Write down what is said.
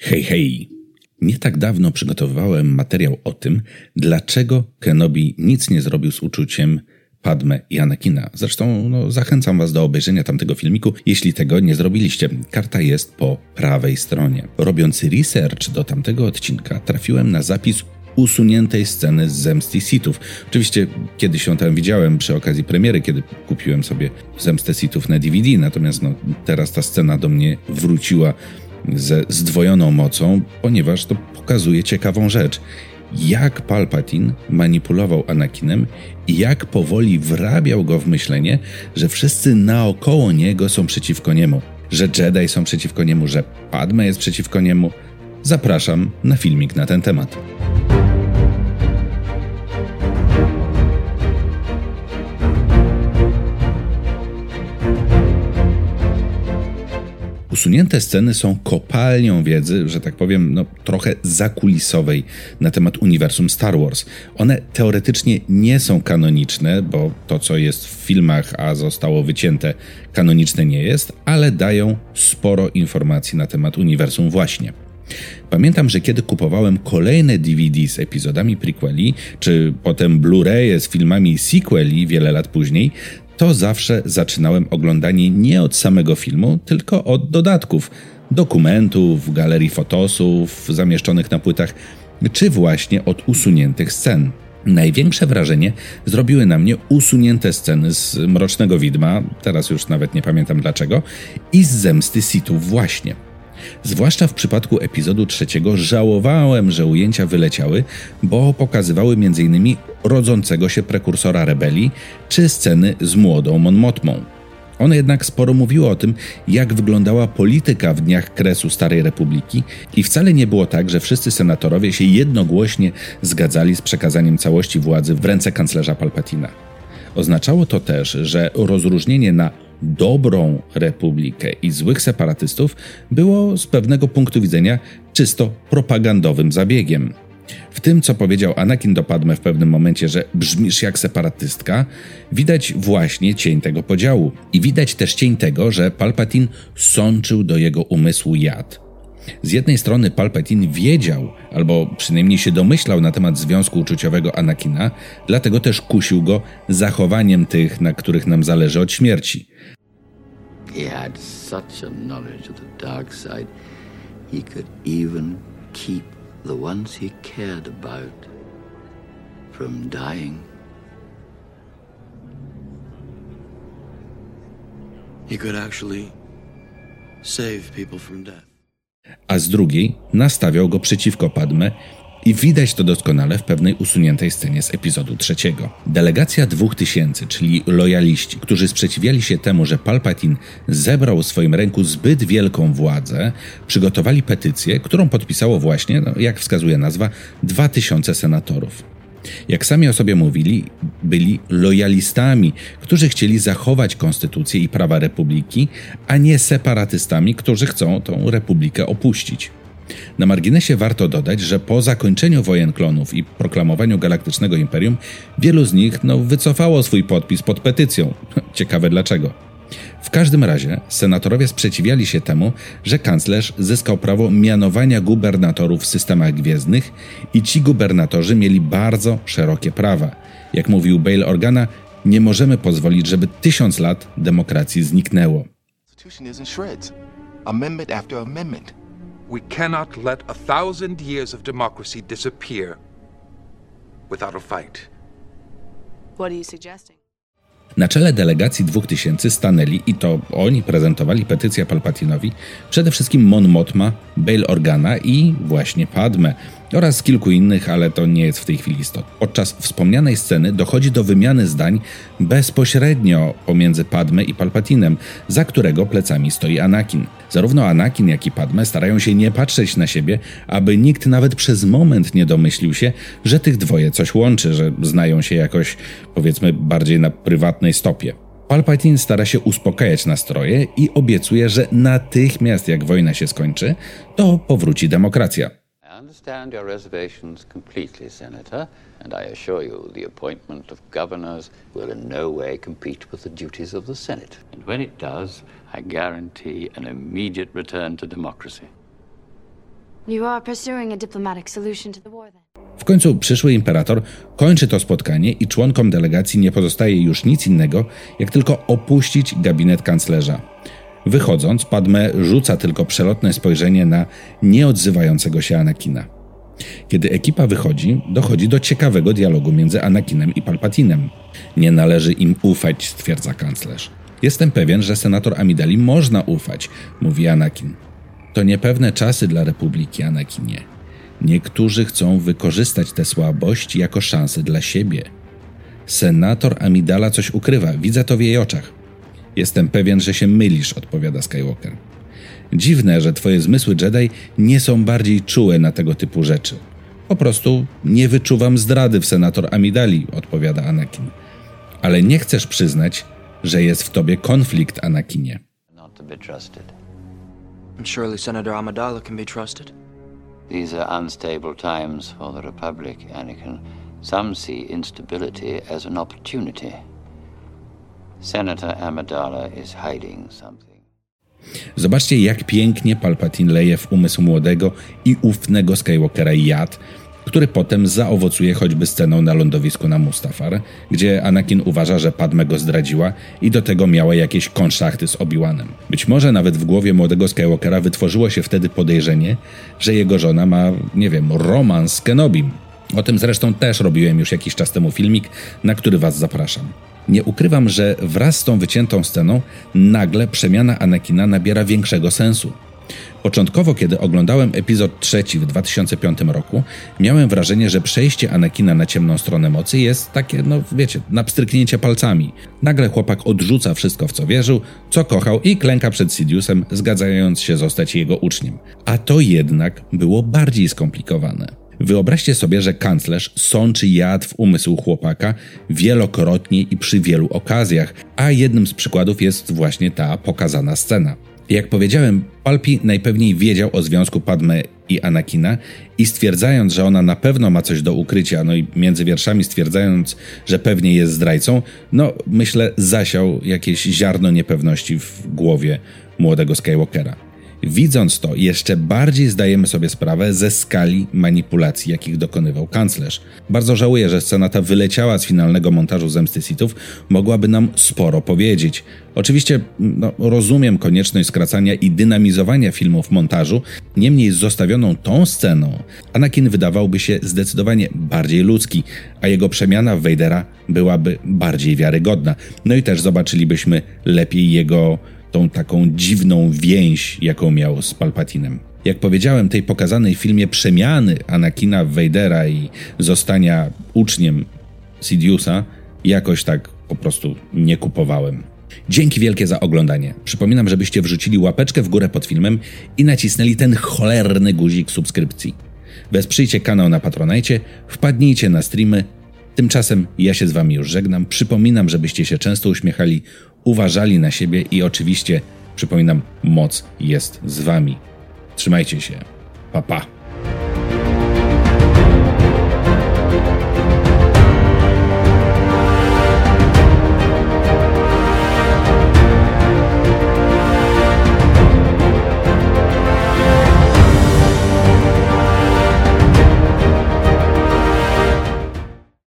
Hej, hej! Nie tak dawno przygotowywałem materiał o tym, dlaczego Kenobi nic nie zrobił z uczuciem Padme i Anakina. Zresztą no, zachęcam Was do obejrzenia tamtego filmiku, jeśli tego nie zrobiliście. Karta jest po prawej stronie. Robiąc research do tamtego odcinka, trafiłem na zapis usuniętej sceny z Zemsty Sithów. Oczywiście kiedyś ją tam widziałem przy okazji premiery, kiedy kupiłem sobie Zemstę Sithów na DVD, natomiast no, teraz ta scena do mnie wróciła ze zdwojoną mocą, ponieważ to pokazuje ciekawą rzecz. Jak Palpatine manipulował Anakinem i jak powoli wrabiał go w myślenie, że wszyscy naokoło niego są przeciwko niemu, że Jedi są przeciwko niemu, że Padme jest przeciwko niemu. Zapraszam na filmik na ten temat. Usunięte sceny są kopalnią wiedzy, że tak powiem, no, trochę zakulisowej na temat uniwersum Star Wars. One teoretycznie nie są kanoniczne, bo to, co jest w filmach, a zostało wycięte, kanoniczne nie jest, ale dają sporo informacji na temat uniwersum właśnie. Pamiętam, że kiedy kupowałem kolejne DVD z epizodami prequeli, czy potem Blu-raye z filmami sequeli wiele lat później, to zawsze zaczynałem oglądanie nie od samego filmu, tylko od dodatków, dokumentów, galerii fotosów zamieszczonych na płytach, czy właśnie od usuniętych scen. Największe wrażenie zrobiły na mnie usunięte sceny z Mrocznego Widma, teraz już nawet nie pamiętam dlaczego, i z Zemsty Sithów właśnie. Zwłaszcza w przypadku epizodu trzeciego żałowałem, że ujęcia wyleciały, bo pokazywały m.in. rodzącego się prekursora rebelii czy sceny z młodą Mon Mothmą. One jednak sporo mówiły o tym, jak wyglądała polityka w dniach kresu Starej Republiki i wcale nie było tak, że wszyscy senatorowie się jednogłośnie zgadzali z przekazaniem całości władzy w ręce kanclerza Palpatina. Oznaczało to też, że rozróżnienie na dobrą republikę i złych separatystów było z pewnego punktu widzenia czysto propagandowym zabiegiem. W tym, co powiedział Anakin do Padme w pewnym momencie, że brzmisz jak separatystka, widać właśnie cień tego podziału. I widać też cień tego, że Palpatine sączył do jego umysłu jad. Z jednej strony Palpatine wiedział, albo przynajmniej się domyślał na temat związku uczuciowego Anakina, dlatego też kusił go zachowaniem tych, na których nam zależy od śmierci. He had such a knowledge of the dark side, he could even keep the ones he cared about from dying. He could actually save people from death a z drugiej nastawiał go przeciwko Padme i widać to doskonale w pewnej usuniętej scenie z epizodu trzeciego. Delegacja dwóch tysięcy, czyli lojaliści, którzy sprzeciwiali się temu, że Palpatine zebrał w swoim ręku zbyt wielką władzę, przygotowali petycję, którą podpisało właśnie, no, jak wskazuje nazwa, dwa tysiące senatorów. Jak sami o sobie mówili, byli lojalistami, którzy chcieli zachować konstytucję i prawa republiki, a nie separatystami, którzy chcą tą republikę opuścić. Na marginesie warto dodać, że po zakończeniu wojen klonów i proklamowaniu Galaktycznego Imperium, wielu z nich no, wycofało swój podpis pod petycją. Ciekawe dlaczego. W każdym razie senatorowie sprzeciwiali się temu, że kanclerz zyskał prawo mianowania gubernatorów w systemach gwiezdnych i ci gubernatorzy mieli bardzo szerokie prawa. Jak mówił Bale Organa, nie możemy pozwolić, żeby tysiąc lat demokracji zniknęło. We cannot let a thousand years of democracy disappear without a fight. What are you suggesting? Na czele delegacji dwóch tysięcy stanęli, i to oni prezentowali petycję Palpatinowi, przede wszystkim Mon Mothma, Bail Organa i właśnie Padme oraz kilku innych, ale to nie jest w tej chwili istotne. Podczas wspomnianej sceny dochodzi do wymiany zdań bezpośrednio pomiędzy Padme i Palpatinem, za którego plecami stoi Anakin. Zarówno Anakin, jak i Padme starają się nie patrzeć na siebie, aby nikt nawet przez moment nie domyślił się, że tych dwoje coś łączy, że znają się jakoś, powiedzmy, bardziej na prywatnej stopie. Palpatine stara się uspokajać nastroje i obiecuje, że natychmiast jak wojna się skończy, to powróci demokracja. I no guarantee an immediate return to democracy. W końcu przyszły imperator kończy to spotkanie i członkom delegacji nie pozostaje już nic innego, jak tylko opuścić gabinet kanclerza. Wychodząc, Padme rzuca tylko przelotne spojrzenie na nieodzywającego się Anakina. Kiedy ekipa wychodzi, dochodzi do ciekawego dialogu między Anakinem i Palpatinem. Nie należy im ufać, stwierdza kanclerz. Jestem pewien, że senator Amidali można ufać, mówi Anakin. To niepewne czasy dla Republiki, Anakinie. Niektórzy chcą wykorzystać te słabości jako szansę dla siebie. Senator Amidala coś ukrywa, widzę to w jej oczach. Jestem pewien, że się mylisz, odpowiada Skywalker. Dziwne, że twoje zmysły Jedi nie są bardziej czułe na tego typu rzeczy. Po prostu nie wyczuwam zdrady w senator Amidali, odpowiada Anakin. Ale nie chcesz przyznać, że jest w tobie konflikt, Anakinie. Not to be trusted. Surely Senator Amidala can be trusted. These are unstable times for the Republic, Anakin. Some see instability as an opportunity. Senator Amidala is hiding something. Zobaczcie, jak pięknie Palpatine leje w umysł młodego i ufnego Skywalkera jad, który potem zaowocuje choćby sceną na lądowisku na Mustafar, gdzie Anakin uważa, że Padme go zdradziła i do tego miała jakieś konszachty z Obi-Wanem. Być może nawet w głowie młodego Skywalkera wytworzyło się wtedy podejrzenie, że jego żona ma, nie wiem, romans z Kenobim. O tym zresztą też robiłem już jakiś czas temu filmik, na który was zapraszam. Nie ukrywam, że wraz z tą wyciętą sceną nagle przemiana Anakina nabiera większego sensu. Początkowo, kiedy oglądałem epizod trzeci w 2005 roku, miałem wrażenie, że przejście Anakina na ciemną stronę mocy jest takie, no wiecie, na pstryknięcie palcami. Nagle chłopak odrzuca wszystko, w co wierzył, co kochał i klęka przed Sidiusem, zgadzając się zostać jego uczniem. A to jednak było bardziej skomplikowane. Wyobraźcie sobie, że kanclerz sączy jad w umysł chłopaka wielokrotnie i przy wielu okazjach, a jednym z przykładów jest właśnie ta pokazana scena. Jak powiedziałem, Palpi najpewniej wiedział o związku Padme i Anakina i stwierdzając, że ona na pewno ma coś do ukrycia, no i między wierszami stwierdzając, że pewnie jest zdrajcą, no myślę zasiał jakieś ziarno niepewności w głowie młodego Skywalkera. Widząc to, jeszcze bardziej zdajemy sobie sprawę ze skali manipulacji, jakich dokonywał kanclerz. Bardzo żałuję, że scena ta wyleciała z finalnego montażu Zemsty Sithów, mogłaby nam sporo powiedzieć. Oczywiście no, rozumiem konieczność skracania i dynamizowania filmu w montażu, niemniej z zostawioną tą sceną Anakin wydawałby się zdecydowanie bardziej ludzki, a jego przemiana w Vadera byłaby bardziej wiarygodna. No i też zobaczylibyśmy lepiej jego tą taką dziwną więź, jaką miał z Palpatinem. Jak powiedziałem, tej pokazanej w filmie przemiany Anakina Vadera i zostania uczniem Sidiousa jakoś tak po prostu nie kupowałem. Dzięki wielkie za oglądanie. Przypominam, żebyście wrzucili łapeczkę w górę pod filmem i nacisnęli ten cholerny guzik subskrypcji. Wesprzyjcie kanał na Patronajcie, wpadnijcie na streamy. Tymczasem ja się z wami już żegnam. Przypominam, żebyście się często uśmiechali, uważali na siebie i oczywiście, przypominam, moc jest z wami. Trzymajcie się. Pa, pa.